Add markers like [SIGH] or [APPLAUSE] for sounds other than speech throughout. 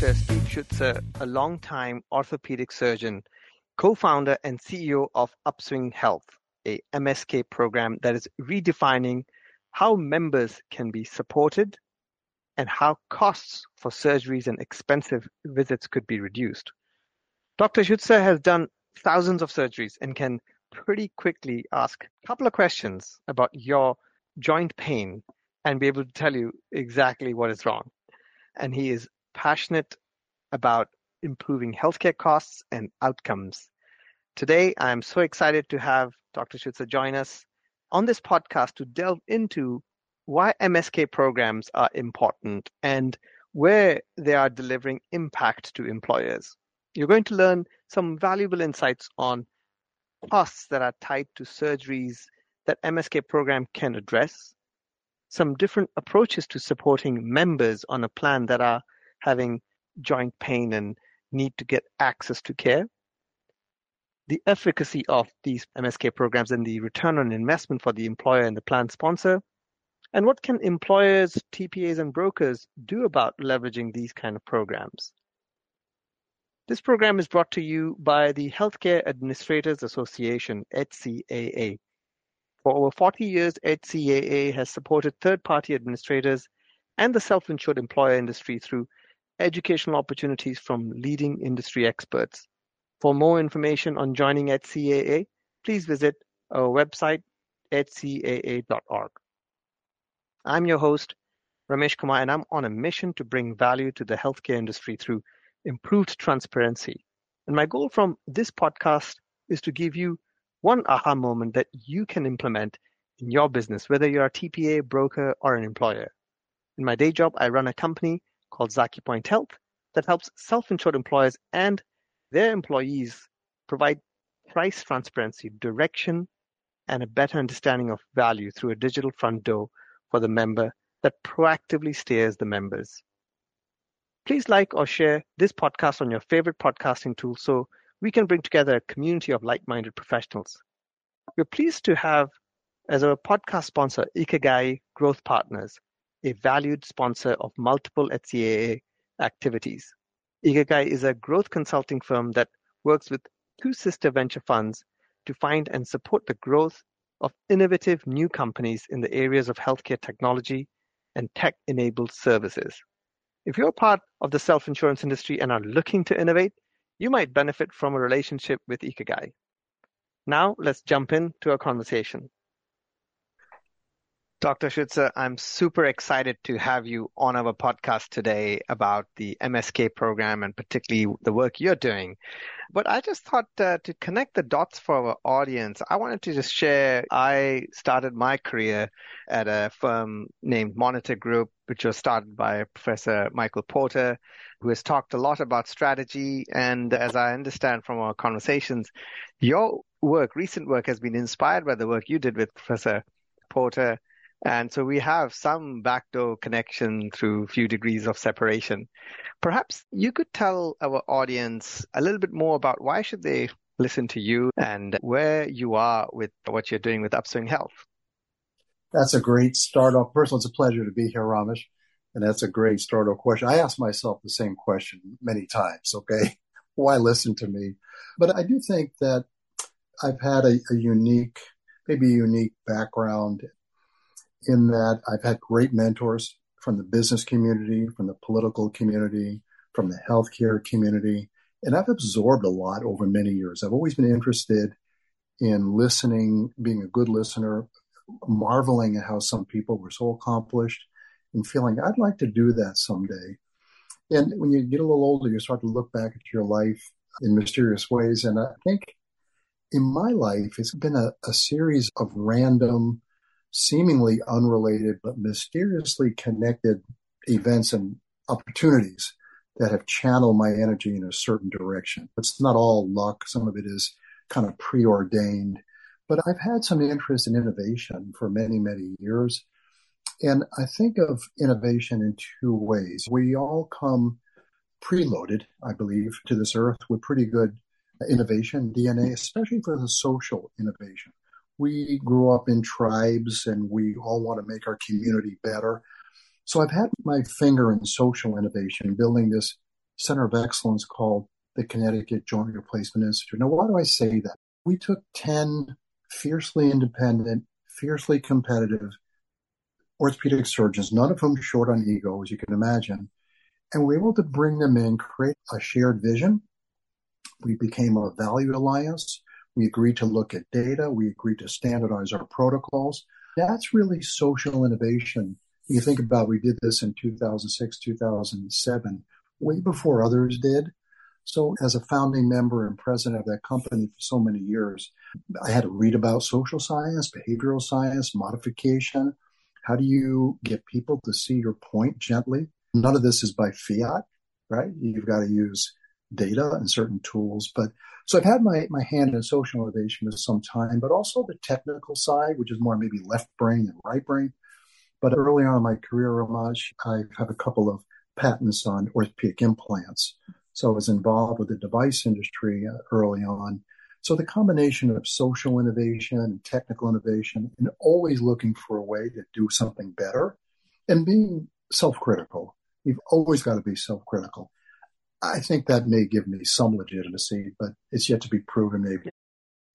Dr. Steve Schutzer, a longtime orthopedic surgeon, co-founder and CEO of Upswing Health, a MSK program that is redefining how members can be supported and how costs for surgeries and expensive visits could be reduced. Dr. Schutzer has done thousands of surgeries and can pretty quickly ask a couple of questions about your joint pain and be able to tell you exactly what is wrong. And he is passionate about improving healthcare costs and outcomes. Today, I'm so excited to have Dr. Schutzer join us on this podcast to delve into why MSK programs are important and where they are delivering impact to employers. You're going to learn some valuable insights on costs that are tied to surgeries that MSK program can address, some different approaches to supporting members on a plan that are having joint pain and need to get access to care, the efficacy of these MSK programs and the return on investment for the employer and the plan sponsor, and what can employers, TPAs, and brokers do about leveraging these kind of programs? This program is brought to you by the Healthcare Administrators Association, HCAA. For over 40 years, HCAA has supported third-party administrators and the self-insured employer industry through educational opportunities from leading industry experts. For more information on joining HCAA, please visit our website, hcaa.org. I'm your host, Ramesh Kumar, and I'm on a mission to bring value to the healthcare industry through improved transparency. And my goal from this podcast is to give you one aha moment that you can implement in your business, whether you're a TPA, broker, or an employer. In my day job, I run a company called Zakipoint Health that helps self-insured employers and their employees provide price transparency, direction, and a better understanding of value through a digital front door for the member that proactively steers the members. Please like or share this podcast on your favorite podcasting tool so we can bring together a community of like-minded professionals. We're pleased to have as our podcast sponsor Ikigai Growth Partners, a valued sponsor of multiple HCAA activities. Ikigai is a growth consulting firm that works with two sister venture funds to find and support the growth of innovative new companies in the areas of healthcare technology and tech-enabled services. If you're part of the self-insurance industry and are looking to innovate, you might benefit from a relationship with Ikigai. Now let's jump into our conversation. Dr. Schutzer, I'm super excited to have you on our podcast today about the MSK program and particularly the work you're doing. But I just thought uh, to connect the dots for our audience, I wanted to just share I started my career at a firm named Monitor Group, which was started by Professor Michael Porter, who has talked a lot about strategy. And as I understand from our conversations, your work, recent work, has been inspired by the work you did with Professor Porter and so we have some backdoor connection through a few degrees of separation. Perhaps you could tell our audience a little bit more about why should they listen to you and where you are with what you're doing with Upswing Health. That's a great start off. First of all, it's a pleasure to be here, Ramesh. And that's a great start off question. I ask myself the same question many times. Okay. [LAUGHS] Why listen to me? But I do think that I've had a, a unique, maybe a unique background in that I've had great mentors from the business community, from the political community, from the healthcare community, and I've absorbed a lot over many years. I've always been interested in listening, being a good listener, marveling at how some people were so accomplished and feeling I'd like to do that someday. And when you get a little older, you start to look back at your life in mysterious ways. And I think in my life, it's been a, a series of random seemingly unrelated but mysteriously connected events and opportunities that have channeled my energy in a certain direction. It's not all luck. Some of it is kind of preordained, but I've had some interest in innovation for many, many years. And I think of innovation in two ways. We all come preloaded, I believe, to this earth with pretty good innovation DNA, especially for the social innovation we grew up in tribes and we all want to make our community better. So I've had my finger in social innovation, building this center of excellence called the Connecticut Joint Replacement Institute. Now, why do I say that? We took 10 fiercely independent, fiercely competitive orthopedic surgeons, none of whom short on ego, as you can imagine, and we were able to bring them in, create a shared vision. We became a value alliance. We agreed to look at data. We agreed to standardize our protocols. That's really social innovation. You think about we did this in 2006, 2007, way before others did. So, as a founding member and president of that company for so many years, I had to read about social science, behavioral science, modification. How do you get people to see your point gently? None of this is by fiat, right? You've got to use data and certain tools. But so I've had my, my hand in social innovation for some time, but also the technical side, which is more maybe left brain and right brain. But early on in my career, Ramesh, I have a couple of patents on orthopedic implants. So I was involved with the device industry uh, early on. So the combination of social innovation and technical innovation and always looking for a way to do something better and being self-critical. You've always got to be self-critical. I think that may give me some legitimacy, but it's yet to be proven maybe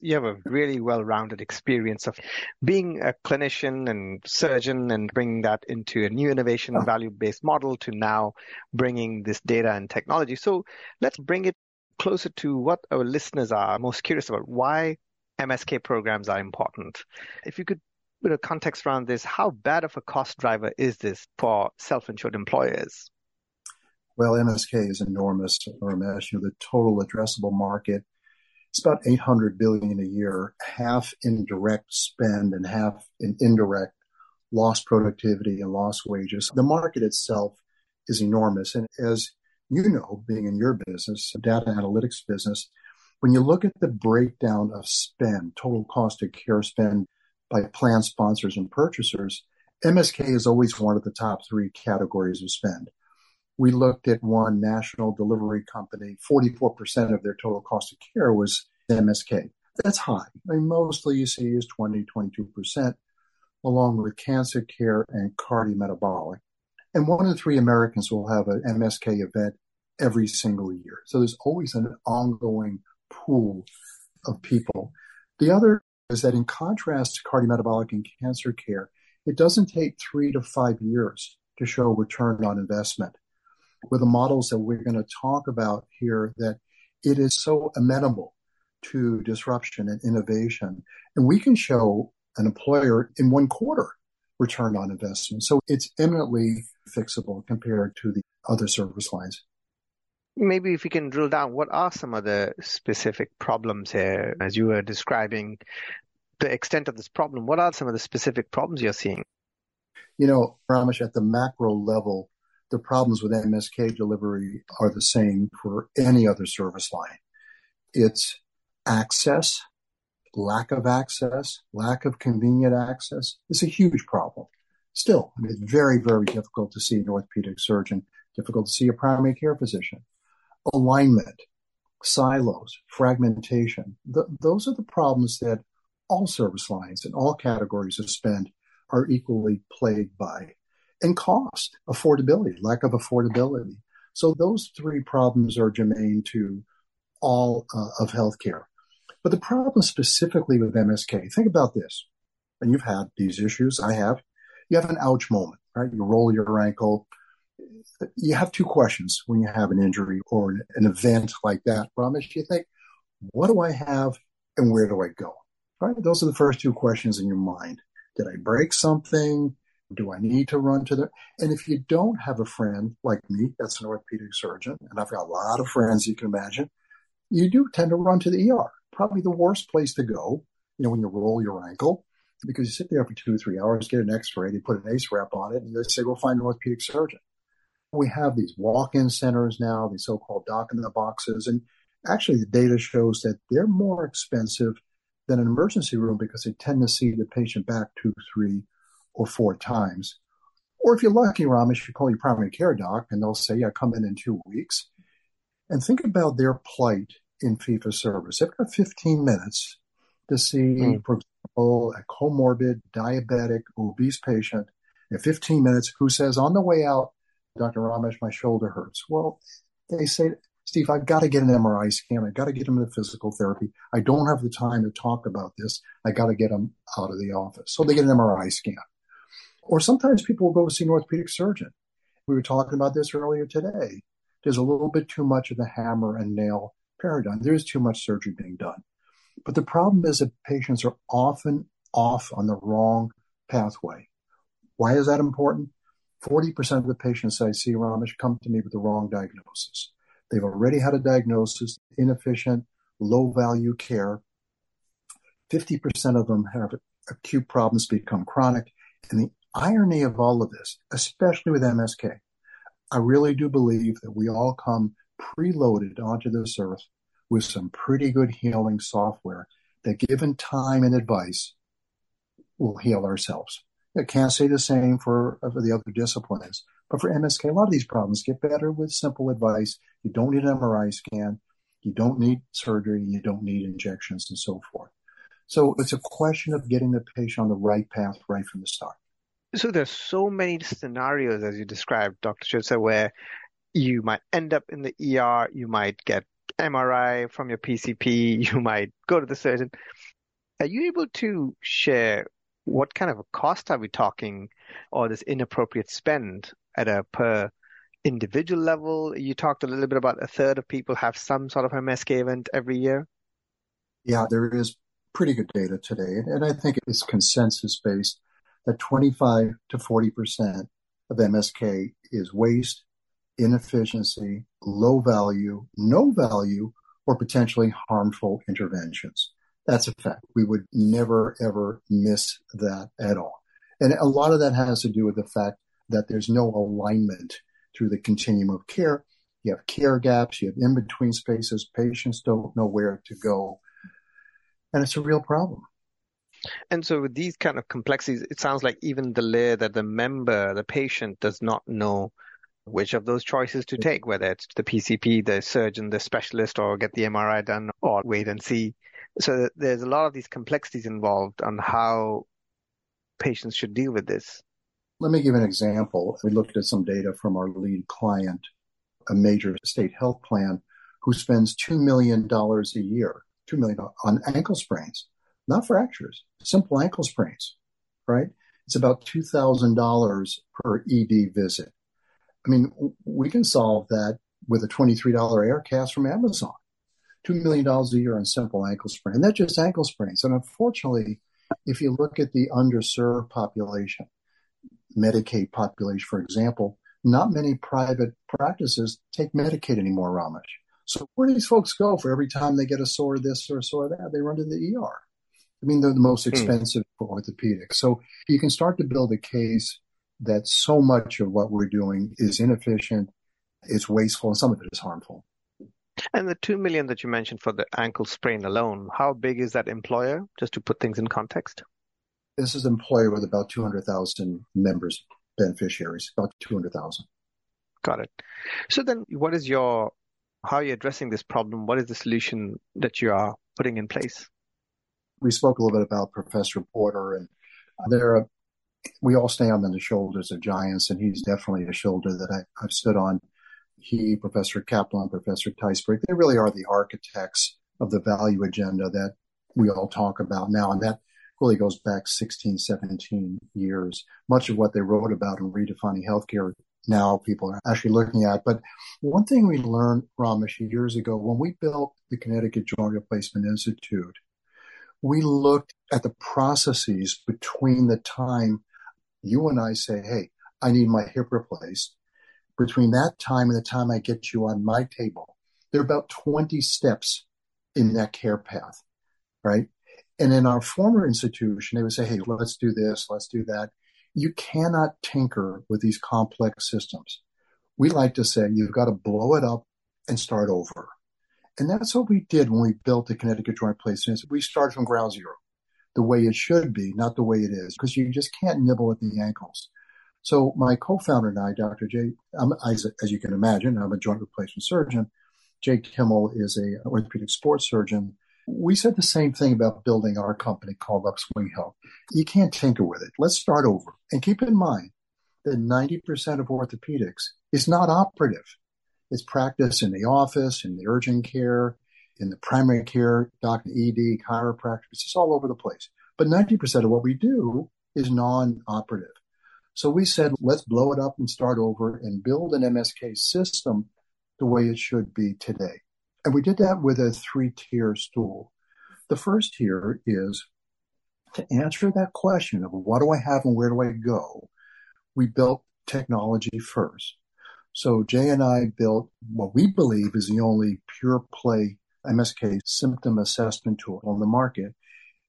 you have a really well-rounded experience of being a clinician and surgeon and bringing that into a new innovation oh. value-based model to now bringing this data and technology. So let's bring it closer to what our listeners are most curious about. Why MSK programs are important. If you could put a context around this, how bad of a cost driver is this for self-insured employers? Well, MSK is enormous, Ramesh. You know, the total addressable market it's about 800 billion a year, half in direct spend and half in indirect lost productivity and lost wages. The market itself is enormous. And as you know, being in your business, data analytics business, when you look at the breakdown of spend, total cost of care spend by plan sponsors and purchasers, MSK is always one of the top three categories of spend we looked at one national delivery company, 44% of their total cost of care was MSK. That's high. I mean, mostly you see is 20, 22%, along with cancer care and cardiometabolic. And one in three Americans will have an MSK event every single year. So there's always an ongoing pool of people. The other is that in contrast to cardiometabolic and cancer care, it doesn't take three to five years to show return on investment with the models that we're going to talk about here that it is so amenable to disruption and innovation. And we can show an employer in one quarter return on investment. So it's eminently fixable compared to the other service lines. Maybe if you can drill down, what are some of the specific problems here as you were describing the extent of this problem? What are some of the specific problems you're seeing? You know, Ramesh, at the macro level, the problems with MSK delivery are the same for any other service line. It's access, lack of access, lack of convenient access is a huge problem. Still, I mean, it's very, very difficult to see an orthopedic surgeon, difficult to see a primary care physician. Alignment, silos, fragmentation, th- those are the problems that all service lines and all categories of spend are equally plagued by and cost, affordability, lack of affordability. So those three problems are germane to all uh, of healthcare. But the problem specifically with MSK, think about this, and you've had these issues, I have. You have an ouch moment, right? You roll your ankle. You have two questions when you have an injury or an, event like that. Ramesh, you think, what do I have and where do I go? Right? Those are the first two questions in your mind. Did I break something? Do I need to run to the? And if you don't have a friend like me, that's an orthopedic surgeon, and I've got a lot of friends you can imagine, you do tend to run to the ER. Probably the worst place to go, you know, when you roll your ankle, because you sit there for two three hours, get an X-ray, they put an ACE wrap on it, and they say, "Go find an orthopedic surgeon." We have these walk-in centers now, these so-called doc in the boxes, and actually the data shows that they're more expensive than an emergency room because they tend to see the patient back two, three, or four times. Or if you're lucky, Ramesh, you call your primary care doc and they'll say, yeah, come in in two weeks. And think about their plight in for service. They've got 15 minutes to see, mm. for example, a comorbid, diabetic, obese patient in 15 minutes who says on the way out, Dr. Ramesh, my shoulder hurts. Well, they say, Steve, I've got to get an MRI scan. I've got to get them into physical therapy. I don't have the time to talk about this. I got to get him out of the office. So they get an MRI scan. Or sometimes people will go see an orthopedic surgeon. We were talking about this earlier today. There's a little bit too much of the hammer and nail paradigm. There's too much surgery being done. But the problem is that patients are often off on the wrong pathway. Why is that important? 40% of the patients I see, Ramesh, come to me with the wrong diagnosis. They've already had a diagnosis, inefficient, low value care. 50% of them have acute problems become chronic. And the irony of all of this, especially with MSK, I really do believe that we all come preloaded onto this earth with some pretty good healing software that, given time and advice, will heal ourselves. I can't say the same for, for the other disciplines, but for MSK, a lot of these problems get better with simple advice. You don't need an MRI scan, you don't need surgery, you don't need injections, and so forth. So it's a question of getting the patient on the right path right from the start. So there's so many scenarios, as you described, Dr. Schutzer, where you might end up in the ER, you might get MRI from your PCP, [LAUGHS] you might go to the surgeon. Are you able to share what kind of a cost are we talking or this inappropriate spend at a per individual level? You talked a little bit about a third of people have some sort of MSK event every year. Yeah, there is pretty good data today. And I think it's consensus based that 25 to 40% of MSK is waste, inefficiency, low value, no value, or potentially harmful interventions. That's a fact. We would never, ever miss that at all. And a lot of that has to do with the fact that there's no alignment through the continuum of care. You have care gaps, you have in between spaces, patients don't know where to go. And it's a real problem. And so, with these kind of complexities, it sounds like even the layer that the member, the patient, does not know which of those choices to mm-hmm. take, whether it's the PCP, the surgeon, the specialist, or get the MRI done, or wait and see. So there's a lot of these complexities involved on how patients should deal with this. Let me give an example. We looked at some data from our lead client, a major state health plan, who spends $2 million a year, 2 million on ankle sprains, not fractures, simple ankle sprains, right? It's about $2,000 per ED visit. I mean, we can solve that with a $23 air cast from Amazon. $2 million a year on simple ankle sprain. And that's just ankle sprains. And unfortunately, if you look at the underserved population, Medicaid population, for example, not many private practices take Medicaid anymore, Ramesh. So where do these folks go for every time they get a sore this or a sore that? They run to the ER. I mean, they're the most hmm. expensive hmm. for orthopedics. So you can start to build a case that so much of what we're doing is inefficient, it's wasteful, and some of it is harmful. And the two million that you mentioned for the ankle sprain alone, how big is that employer? Just to put things in context. This is an employer with about two hundred thousand members, beneficiaries, about two hundred thousand. Got it. So then, what is your how are you addressing this problem? What is the solution that you are putting in place? We spoke a little bit about Professor Porter, and there are, we all stand on the shoulders of giants, and he's definitely a shoulder that I, I've stood on he, Professor Kaplan, Professor Teisberg, they really are the architects of the value agenda that we all talk about now. And that really goes back 16, 17 years. Much of what they wrote about in redefining healthcare now people are actually looking at. But one thing we learned, Ramesh, years ago when we built the Connecticut Joint Replacement Institute, we looked at the processes between the time you and I say, hey, I need my hip replaced, between that time and the time I get you on my table, there are about 20 steps in that care path, right? And in our former institution, they would say, hey, let's do this, let's do that. You cannot tinker with these complex systems. We like to say you've got to blow it up and start over. And that's what we did when we built the Connecticut Joint Replacement. We started from ground zero, the way it should be, not the way it is, because you just can't nibble at the ankles. So my co-founder and I, Dr. Jay, I'm, as, as you can imagine, I'm a joint replacement surgeon. Jake Kimmel is a orthopedic sports surgeon. We said the same thing about building our company called Upswing Health. You can't tinker with it. Let's start over. And keep in mind that 90% of orthopedics is not operative. It's practiced in the office, in the urgent care, in the primary care, doctor, ED, chiropractors. It's all over the place. But 90% of what we do is non-operative. So we said, let's blow it up and start over and build an MSK system the way it should be today. And we did that with a three tier stool. The first tier is to answer that question of what do I have and where do I go? We built technology first. So Jay and I built what we believe is the only pure play MSK symptom assessment tool on the market.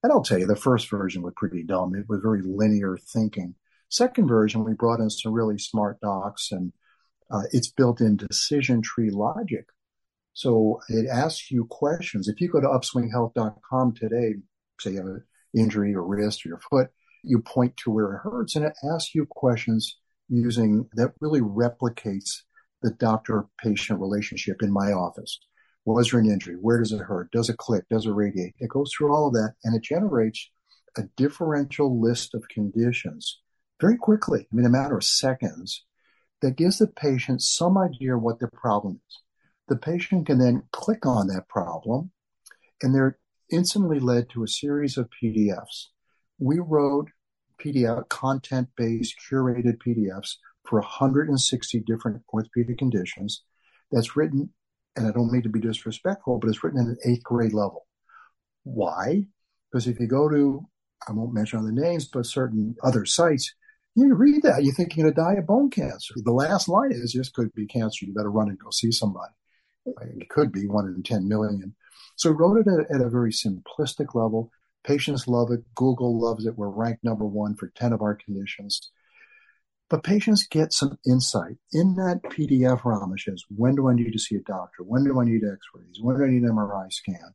And I'll tell you, the first version was pretty dumb. It was very linear thinking. Second version, we brought in some really smart docs and uh, it's built in decision tree logic. So it asks you questions. If you go to upswinghealth.com today, say you have an injury or wrist or your foot, you point to where it hurts and it asks you questions using that really replicates the doctor patient relationship in my office. Was there an injury? Where does it hurt? Does it click? Does it radiate? It goes through all of that and it generates a differential list of conditions very quickly, I mean, a matter of seconds, that gives the patient some idea what their problem is. The patient can then click on that problem and they're instantly led to a series of PDFs. We wrote PDF content based curated PDFs for 160 different orthopedic conditions that's written, and I don't mean to be disrespectful, but it's written at an eighth grade level. Why? Because if you go to, I won't mention the names, but certain other sites, you read that, you think you're going to die of bone cancer. The last line is, this could be cancer. You better run and go see somebody. It could be one in 10 million. So wrote it at, at a very simplistic level. Patients love it. Google loves it. We're ranked number one for 10 of our conditions. But patients get some insight in that PDF, Ramesh, is when do I need to see a doctor? When do I need x-rays? When do I need an MRI scan?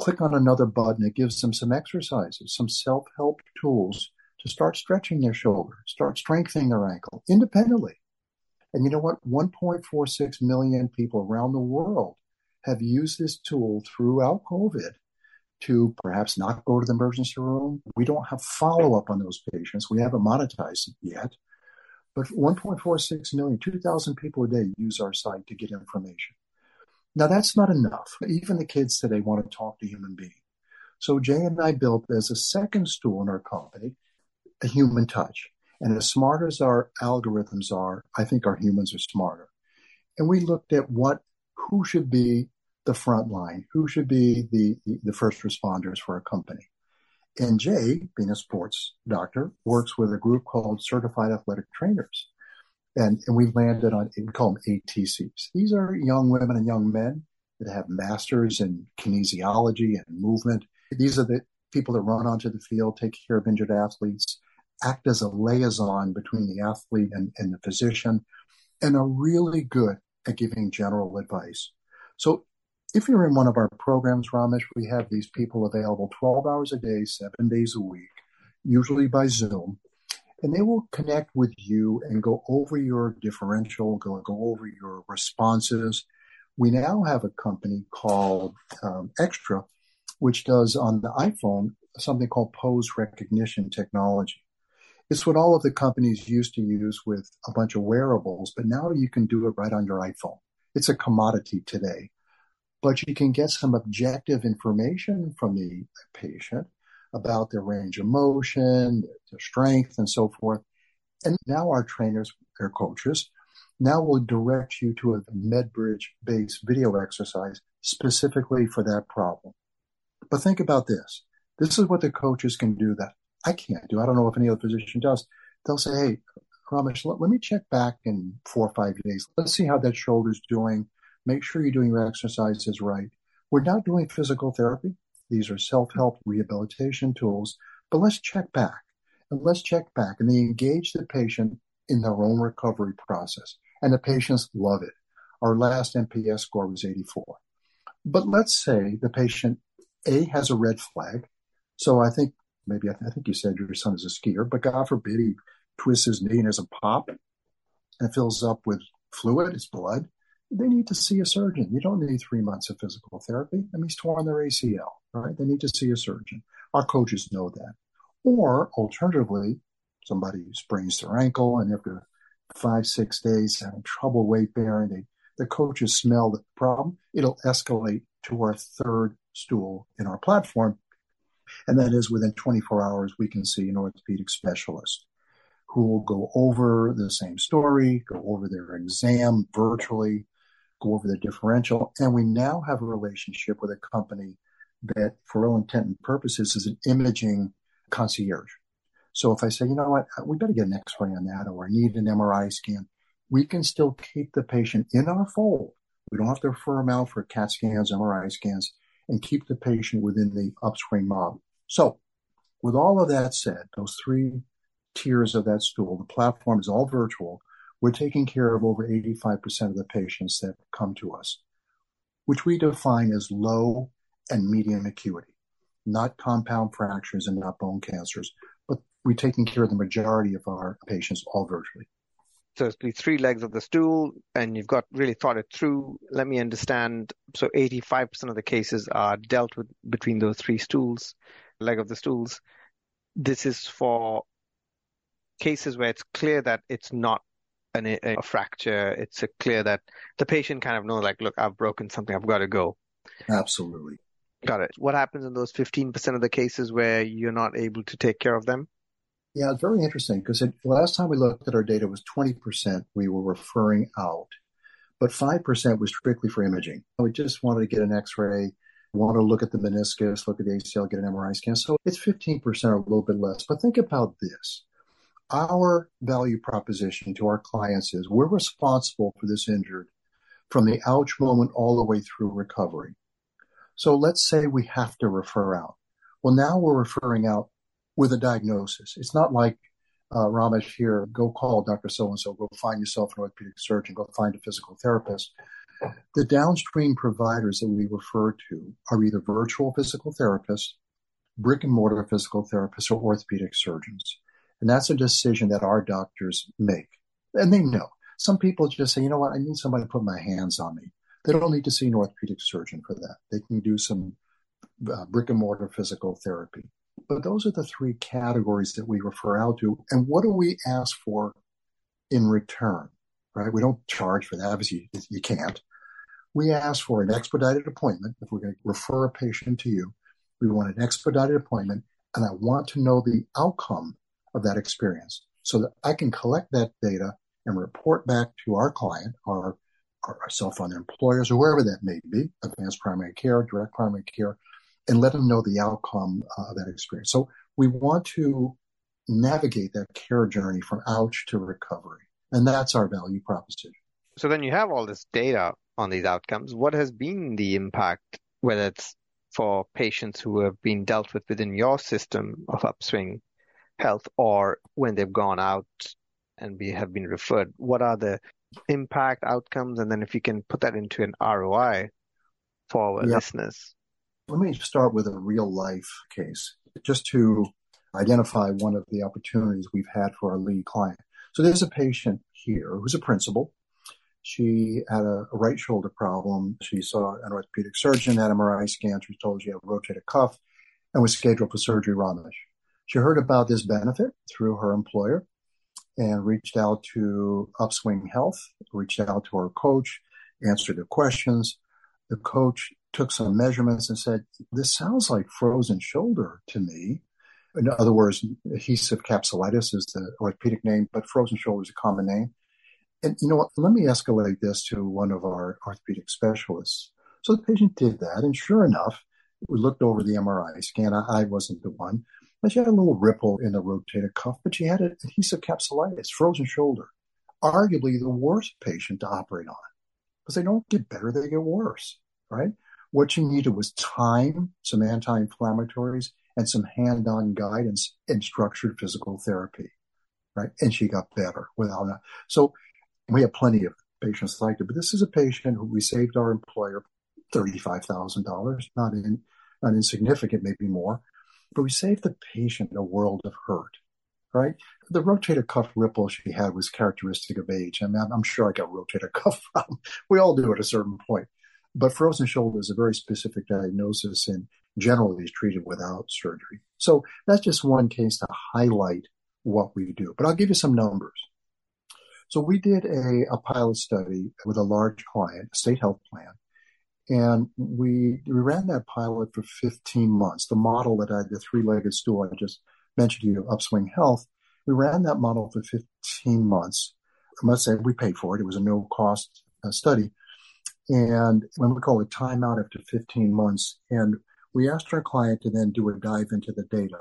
Click on another button. It gives them some exercises, some self-help tools to start stretching their shoulder, start strengthening their ankle independently. And you know what? 1.46 million people around the world have used this tool throughout COVID to perhaps not go to the emergency room. We don't have follow up on those patients. We haven't monetized it yet. But 1.46 million, 2,000 people a day use our site to get information. Now that's not enough. Even the kids today want to talk to human beings. So Jay and I built as a second stool in our company a human touch. And as smart as our algorithms are, I think our humans are smarter. And we looked at what, who should be the front line, who should be the, the first responders for a company. And Jay, being a sports doctor, works with a group called Certified Athletic Trainers. And, and we landed on, we call them ATCs. These are young women and young men that have masters in kinesiology and movement. These are the people that run onto the field, take care of injured athletes, act as a liaison between the athlete and, and the physician, and are really good at giving general advice. So if you're in one of our programs, Ramesh, we have these people available 12 hours a day, seven days a week, usually by Zoom, and they will connect with you and go over your differential, go, go over your responses. We now have a company called um, Extra, which does on the iPhone something called pose recognition technology. It's what all of the companies used to use with a bunch of wearables, but now you can do it right on your iPhone. It's a commodity today, but you can get some objective information from the patient about their range of motion, their strength, and so forth. And now our trainers, their coaches, now will direct you to a MedBridge based video exercise specifically for that problem. But think about this. This is what the coaches can do that I can't do. I don't know if any other physician does. They'll say, hey, Ramesh, let, let me check back in four or five days. Let's see how that shoulder's doing. Make sure you're doing your exercises right. We're not doing physical therapy. These are self-help rehabilitation tools, but let's check back and let's check back and they engage the patient in their own recovery process and the patients love it. Our last NPS score was 84. But let's say the patient A has a red flag. So I think maybe I, th- I, think you said your son is a skier, but God forbid he twists his knee and has a pop and fills up with fluid, it's blood. They need to see a surgeon. You don't need three months of physical therapy. I mean, he's torn their ACL, right? They need to see a surgeon. Our coaches know that. Or alternatively, somebody sprains their ankle and after five, six days having trouble weight bearing, they the coaches smell the problem, it'll escalate to our third stool in our platform. And that is within 24 hours, we can see an orthopedic specialist who will go over the same story, go over their exam virtually, go over the differential. And we now have a relationship with a company that, for all intent and purposes, is an imaging concierge. So if I say, you know what, uh, we better get an x-ray on that or I need an MRI scan, we can still keep the patient in our fold. We don't have to refer them out for CAT scans, MRI scans, and keep the patient within the upswing model. So with all of that said, those three tiers of that stool, the platform is all virtual. We're taking care of over 85% of the patients that come to us, which we define as low and medium acuity, not compound fractures and not bone cancers, but we're taking care of the majority of our patients all virtually. So it's the three legs of the stool, and you've got really thought it through. Let me understand. So 85% of the cases are dealt with between those three stools, leg of the stools. This is for cases where it's clear that it's not an, a fracture. It's clear that the patient kind of knows, like, look, I've broken something. I've got to go. Absolutely. Got it. What happens in those 15% of the cases where you're not able to take care of them? Yeah, it's very interesting because the last time we looked at our data was 20% we were referring out, but 5% was strictly for imaging. We just wanted to get an x-ray, want to look at the meniscus, look at the ACL, get an MRI scan. So it's 15% or a little bit less. But think about this. Our value proposition to our clients is we're responsible for this injured from the ouch moment all the way through recovery. So let's say we have to refer out. Well, now we're referring out with a diagnosis. It's not like uh, Ramesh here, go call Dr. So and so, go find yourself an orthopedic surgeon, go find a physical therapist. The downstream providers that we refer to are either virtual physical therapists, brick and mortar physical therapists, or orthopedic surgeons. And that's a decision that our doctors make. And they know. Some people just say, you know what, I need somebody to put my hands on me. They don't need to see an orthopedic surgeon for that. They can do some uh, brick and mortar physical therapy. But those are the three categories that we refer out to. And what do we ask for in return? Right? We don't charge for that. Obviously, you can't. We ask for an expedited appointment. If we're going to refer a patient to you, we want an expedited appointment, and I want to know the outcome of that experience so that I can collect that data and report back to our client, our, our self-funded employers, or wherever that may be, advanced primary care, direct primary care, and let them know the outcome uh, of that experience. So we want to navigate that care journey from ouch to recovery. And that's our value proposition. So then you have all this data on these outcomes. What has been the impact, whether it's for patients who have been dealt with within your system of upswing health or when they've gone out and be, have been referred? What are the impact outcomes? And then if you can put that into an ROI for our yeah. listeners. Let me start with a real life case just to identify one of the opportunities we've had for our lead client. So there's a patient here who's a principal. She had a, a right shoulder problem. She saw an orthopedic surgeon, had MRI scan. She was told she had a rotator cuff and was scheduled for surgery Ramesh. She heard about this benefit through her employer and reached out to Upswing Health, reached out to her coach, answered the questions. The coach took some measurements and said, This sounds like frozen shoulder to me. In other words, adhesive capsulitis is the orthopedic name, but frozen shoulder is a common name. And you know what? Let me escalate this to one of our orthopedic specialists. So the patient did that, and sure enough, we looked over the MRI scan. I, wasn't the one, she had a little ripple in the rotator cuff, but she had an adhesive capsulitis, frozen shoulder. Arguably the worst patient to operate on because they don't get better, they get worse, right? What she needed was time, some anti-inflammatories, and some hand-on guidance and structured physical therapy, right? And she got better without that. So we have plenty of patients like it, but this is a patient who we saved our employer $35,000, not in, not insignificant, maybe more, but we saved the patient a world of hurt, right? The rotator cuff ripple she had was characteristic of age. I mean, I'm sure I got rotator [LAUGHS] cuff. We all do at a certain point. But frozen shoulder is a very specific diagnosis and generally is treated without surgery. So that's just one case to highlight what we do. But I'll give you some numbers. So we did a, a pilot study with a large client, a state health plan, and we we ran that pilot for 15 months. The model that I, the three-legged stool I just mentioned to you, Upswing Health, we ran that model for 15 months. I must say we paid for it. It was a no-cost uh, study, and when we call it timeout after 15 months, and we asked our client to then do a dive into the data.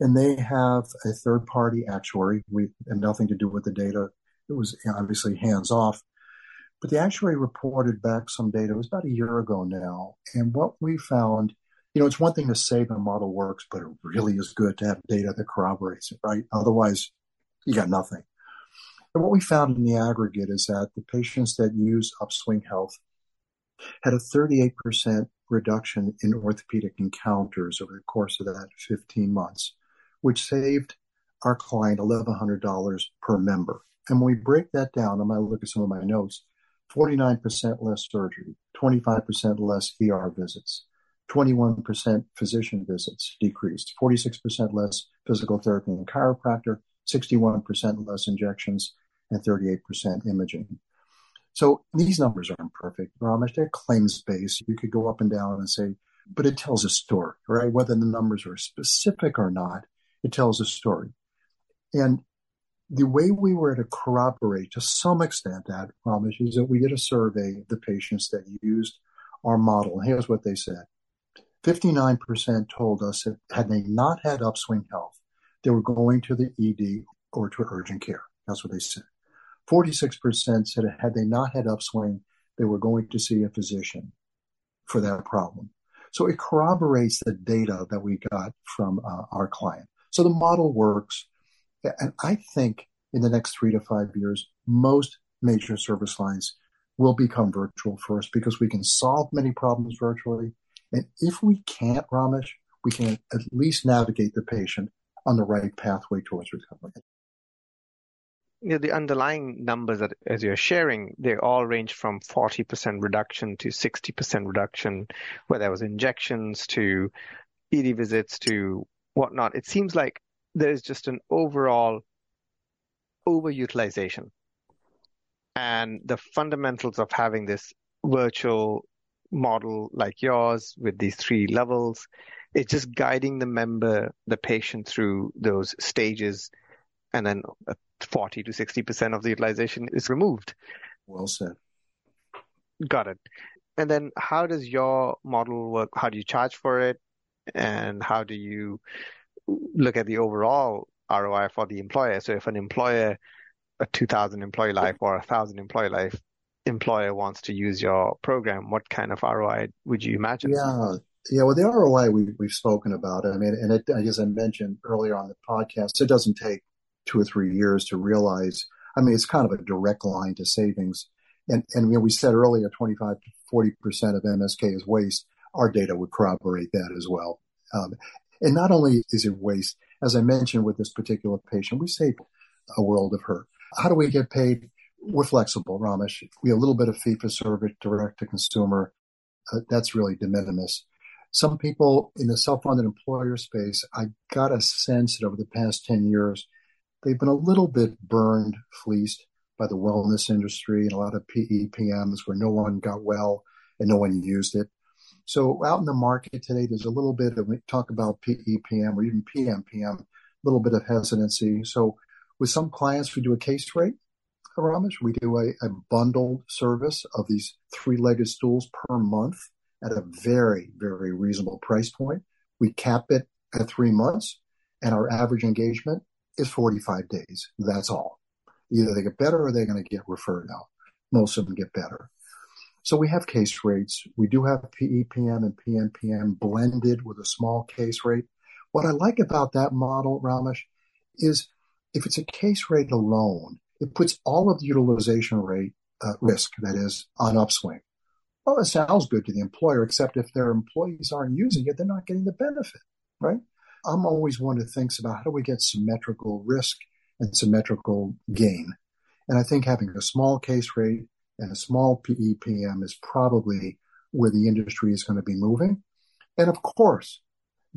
And they have a third party actuary. We had nothing to do with the data. It was obviously hands off. But the actuary reported back some data. It was about a year ago now. And what we found, you know, it's one thing to say the model works, but it really is good to have data that corroborates it, right? Otherwise, you got nothing. And what we found in the aggregate is that the patients that use Upswing Health had a 38% reduction in orthopedic encounters over the course of that 15 months, which saved our client $1,100 per member. And when we break that down, I'm going to look at some of my notes 49% less surgery, 25% less ER visits, 21% physician visits decreased, 46% less physical therapy and chiropractor, 61% less injections, and 38% imaging. So these numbers aren't perfect, Ramesh. They're claims based. You could go up and down and say, but it tells a story, right? Whether the numbers are specific or not, it tells a story. And the way we were to corroborate to some extent that, Ramesh, is that we did a survey of the patients that used our model. And here's what they said 59% told us that had they not had upswing health, they were going to the ED or to urgent care. That's what they said. 46% said had they not had upswing, they were going to see a physician for that problem. So it corroborates the data that we got from uh, our client. So the model works. And I think in the next three to five years, most major service lines will become virtual first because we can solve many problems virtually. And if we can't, Ramesh, we can at least navigate the patient on the right pathway towards recovery you know, the underlying numbers that as you're sharing, they all range from 40% reduction to 60% reduction, whether it was injections to ED visits to whatnot. It seems like there's just an overall overutilization. And the fundamentals of having this virtual model like yours with these three levels, it's just guiding the member, the patient through those stages and then 40 to 60% of the utilization is removed. Well said. Got it. And then how does your model work? How do you charge for it? And how do you look at the overall ROI for the employer? So if an employer, a 2000 employee life or a thousand employee life employer wants to use your program, what kind of ROI would you imagine? Yeah. Yeah, well, the ROI we, we've spoken about. I mean, and it, as I mentioned earlier on the podcast, it doesn't take two or three years to realize. I mean, it's kind of a direct line to savings. And, and you know, we said earlier, 25 to 40% of MSK is waste. Our data would corroborate that as well. Um, and not only is it waste, as I mentioned with this particular patient, we save a world of hurt. How do we get paid? We're flexible, Ramesh. We have a little bit of fee for service, direct to consumer. Uh, that's really de minimis. Some people in the self-funded employer space, I got a sense that over the past 10 years, they've been a little bit burned, fleeced by the wellness industry and a lot of PEPMs where no one got well and no one used it. So out in the market today, there's a little bit of talk about PEPM or even PMPM, a little bit of hesitancy. So with some clients, we do a case rate. Ramesh, we do a, a bundled service of these three-legged stools per month at a very, very reasonable price point. We cap it at three months and our average engagement is 45 days. That's all. Either they get better or they're going to get referred out. Most of them get better. So we have case rates. We do have PEPM and PMPM blended with a small case rate. What I like about that model, Ramesh, is if it's a case rate alone, it puts all of the utilization rate uh, risk, that is, on upswing. Well, it sounds good to the employer, except if their employees aren't using it, they're not getting the benefit, right? I'm always one who thinks about how do we get symmetrical risk and symmetrical gain. And I think having a small case rate and a small PEPM is probably where the industry is going to be moving. And of course,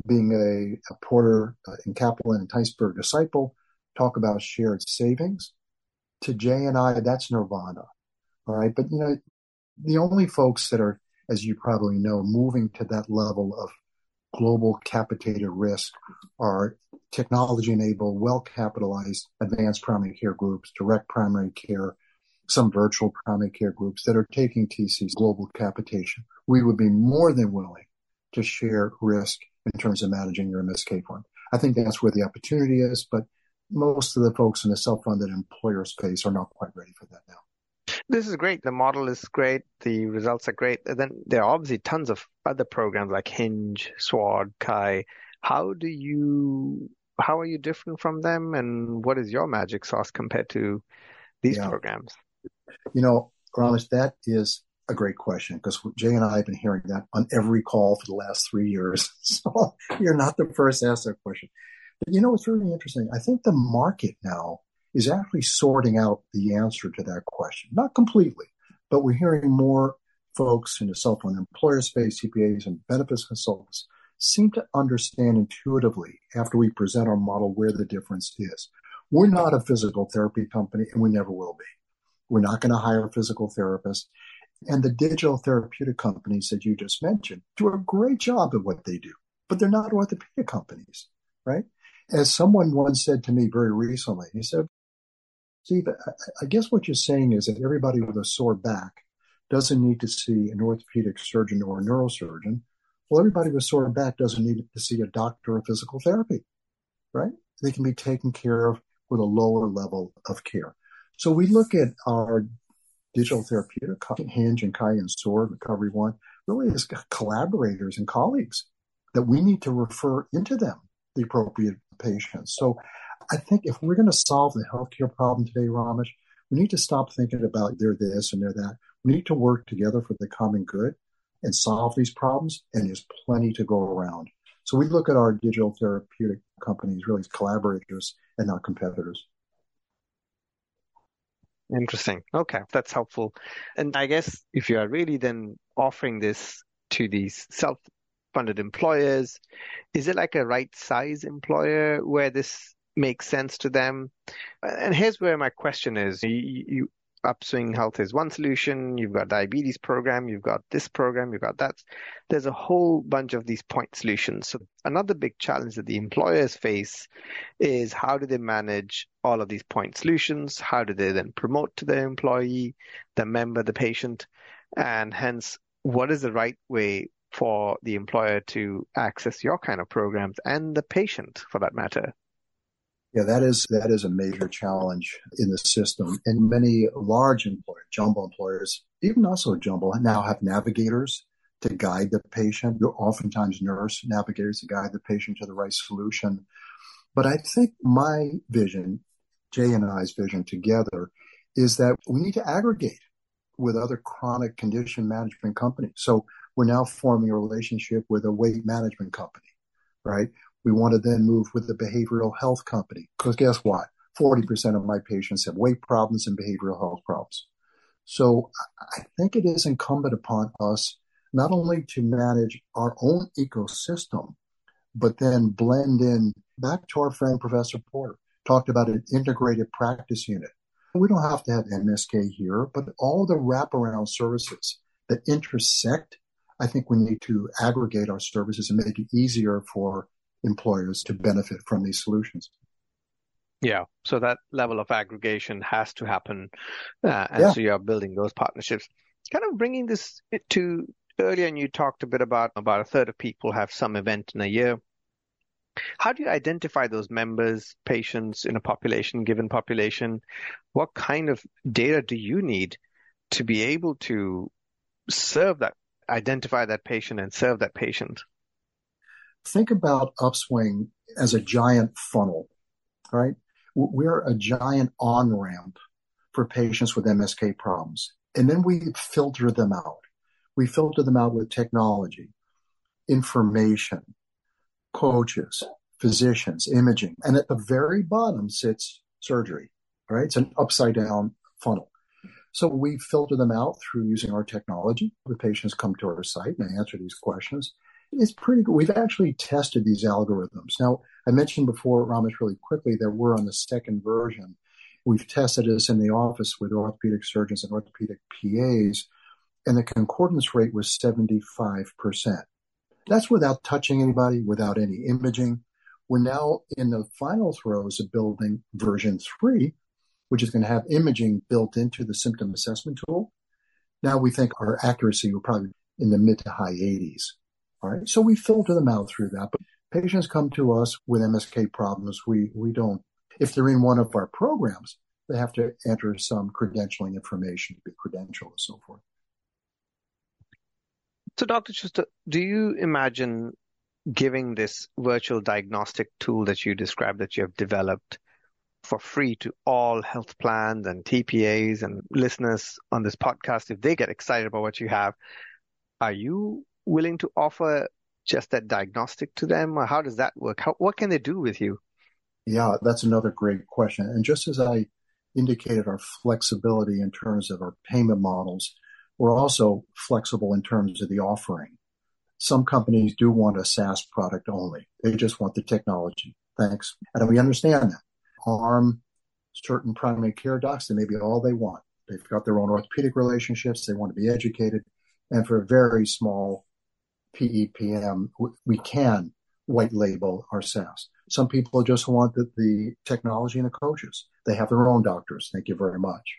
being a, a Porter uh, and Kaplan and Teisberg disciple, talk about shared savings. to Jay and I, that's nirvana. All right. But you know, the only folks that are, as you probably know, moving to that level of global capitated risk are technology enabled, well capitalized advanced primary care groups, direct primary care, some virtual primary care groups that are taking TC's global capitation. We would be more than willing to share risk in terms of managing your MSK fund. I think that's where the opportunity is, but most of the folks in the self-funded employer space are not quite ready for that now. This is great. The model is great. The results are great. And then there are obviously tons of other programs like Hinge, Sword, Kai. How do you, how are you different from them? And what is your magic sauce compared to these yeah. programs? You know, Ramesh, that is a great question because Jay and I have been hearing that on every call for the last three years. [LAUGHS] So you're not the first to ask that question. But you know, it's really interesting. I think the market now is actually sorting out the answer to that question. Not completely, but we're hearing more folks in the self-funded employer space, TPAs and benefits consultants seem to understand intuitively after we present our model where the difference is. We're not a physical therapy company and we never will be. We're not going to hire physical therapists. And the digital therapeutic companies that you just mentioned do a great job at what they do, but they're not orthopedic companies, right? As someone once said to me very recently, he said, Steve, I guess what you're saying is that everybody with a sore back doesn't need to see an orthopedic surgeon or a neurosurgeon. Well, everybody with a sore back doesn't need to see a doctor of physical therapy, right? They can be taken care of with a lower level of care. So we look at our digital therapeutic, Hinge and Kai and Sword, Recovery One, really as collaborators and colleagues that we need to refer into them the appropriate patients. So I think if we're going to solve the healthcare problem today, Ramesh, we need to stop thinking about they're this and they're that. We need to work together for the common good and solve these problems, and there's plenty to go around. So we look at our digital therapeutic companies really as collaborators and not competitors. Interesting. Okay, that's helpful. And I guess if you are really then offering this to these self funded employers, is it like a right size employer where this makes sense to them? And here's where my question is. You, you Upswing Health is one solution. You've got diabetes program. You've got this program. You've got that. There's a whole bunch of these point solutions. So another big challenge that the employers face is how do they manage all of these point solutions? How do they then promote to the employee, the member, the patient? And hence, what is the right way for the employer to access your kind of programs and the patient for that matter? Yeah, that is that is a major challenge in the system. And many large employers, jumbo employers, even also jumbo, now have navigators to guide the patient. You're oftentimes nurse navigators to guide the patient to the right solution. But I think my vision, Jay and I's vision together, is that we need to aggregate with other chronic condition management companies. So we're now forming a relationship with a weight management company, right? We want to then move with the behavioral health company because guess what? 40% of my patients have weight problems and behavioral health problems. So I think it is incumbent upon us not only to manage our own ecosystem, but then blend in back to our friend Professor Porter, talked about an integrated practice unit. We don't have to have MSK here, but all the wraparound services that intersect, I think we need to aggregate our services and make it easier for employers to benefit from these solutions. Yeah, so that level of aggregation has to happen, uh, and yeah. so you're building those partnerships. Kind of bringing this to earlier, and you talked a bit about about a third of people have some event in a year. How do you identify those members, patients in a population, given population? What kind of data do you need to be able to serve that, identify that patient, and serve that patient? Think about Upswing as a giant funnel, right? We're a giant on ramp for patients with MSK problems. And then we filter them out. We filter them out with technology, information, coaches, physicians, imaging. And at the very bottom sits surgery, right? It's an upside down funnel. So we filter them out through using our technology. The patients come to our site and answer these questions. It's pretty good. We've actually tested these algorithms. Now, I mentioned before, Ramesh, really quickly that we're on the second version. We've tested this in the office with orthopedic surgeons and orthopedic PAs, and the concordance rate was 75%. That's without touching anybody, without any imaging. We're now in the final throes of building version three, which is going to have imaging built into the symptom assessment tool. Now we think our accuracy will probably be in the mid to high 80s. All right. So we filter them out through that. But patients come to us with MSK problems. We, we don't, if they're in one of our programs, they have to enter some credentialing information to be credentialed and so forth. So, Dr. Schutzer, do you imagine giving this virtual diagnostic tool that you described that you have developed for free to all health plans and TPAs and listeners on this podcast if they get excited about what you have? Are you willing to offer just that diagnostic to them, or how does that work? How, what can they do with you? Yeah, that's another great question. And just as I indicated our flexibility in terms of our payment models, we're also flexible in terms of the offering. Some companies do want a SaaS product only. They just want the technology. Thanks. And we understand that. ARM, certain primary care docs, they may be all they want. They've got their own orthopedic relationships. They want to be educated. And for a very small PEPM, we can white label our SaaS. Some people just want the, the technology and the coaches. They have their own doctors. Thank you very much.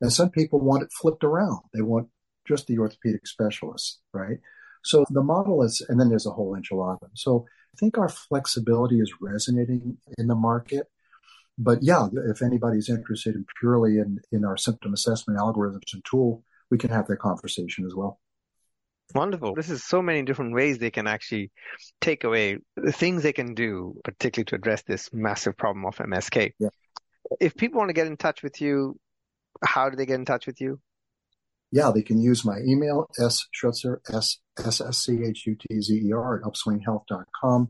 And some people want it flipped around. They want just the orthopedic specialists, right? So the model is, and then there's a whole enchilada. So I think our flexibility is resonating in the market. But yeah, if anybody's interested in purely in, in our symptom assessment algorithms and tool, we can have that conversation as well. Wonderful. This is so many different ways they can actually take away the things they can do, particularly to address this massive problem of MSK. Yeah. If people want to get in touch with you, how do they get in touch with you? Yeah, they can use my email, s schutzer, s s s c h u t z e r at upswinghealth.com.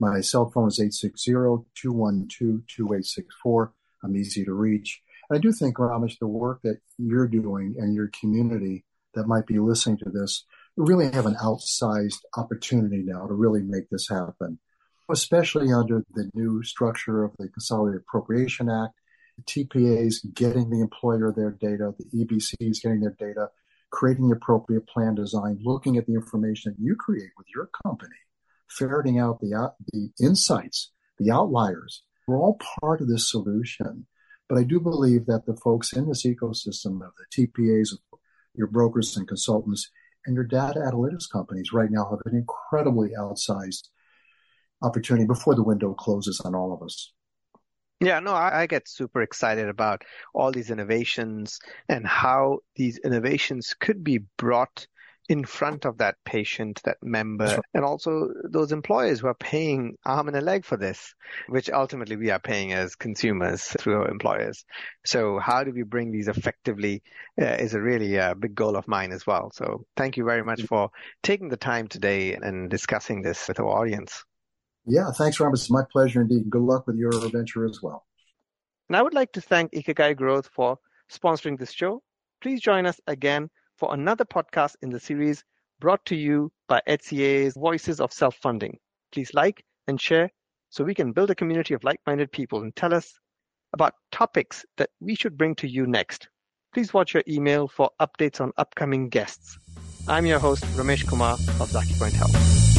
My cell phone is 860-212-2864. I'm easy to reach. And I do think, Ramesh, the work that you're doing and your community that might be listening to this really have an outsized opportunity now to really make this happen, especially under the new structure of the Consolidated Appropriation Act, the TPAs getting the employer their data, the EBCs getting their data, creating the appropriate plan design, looking at the information that you create with your company, ferreting out the, uh, the insights, the outliers. We're all part of this solution. But I do believe that the folks in this ecosystem of the TPAs, your brokers and consultants, and your data analytics companies right now have an incredibly outsized opportunity before the window closes on all of us. Yeah, no, I, I, get super excited about all these innovations and how these innovations could be brought in front of that patient, that member, right. and also those employers who are paying arm and a leg for this, which ultimately we are paying as consumers through our employers. So how do we bring these effectively uh, is a really uh, big goal of mine as well. So thank you very much for taking the time today and discussing this with our audience. Yeah, thanks, Robert. It's my pleasure indeed. Good luck with your venture as well. And I would like to thank Ikigai Growth for sponsoring this show. Please join us again for another podcast in the series brought to you by HCA's Voices of Self-Funding. Please like and share so we can build a community of like-minded people and tell us about topics that we should bring to you next. Please watch your email for updates on upcoming guests. I'm your host, Ramesh Kumar of Zakipoint Health.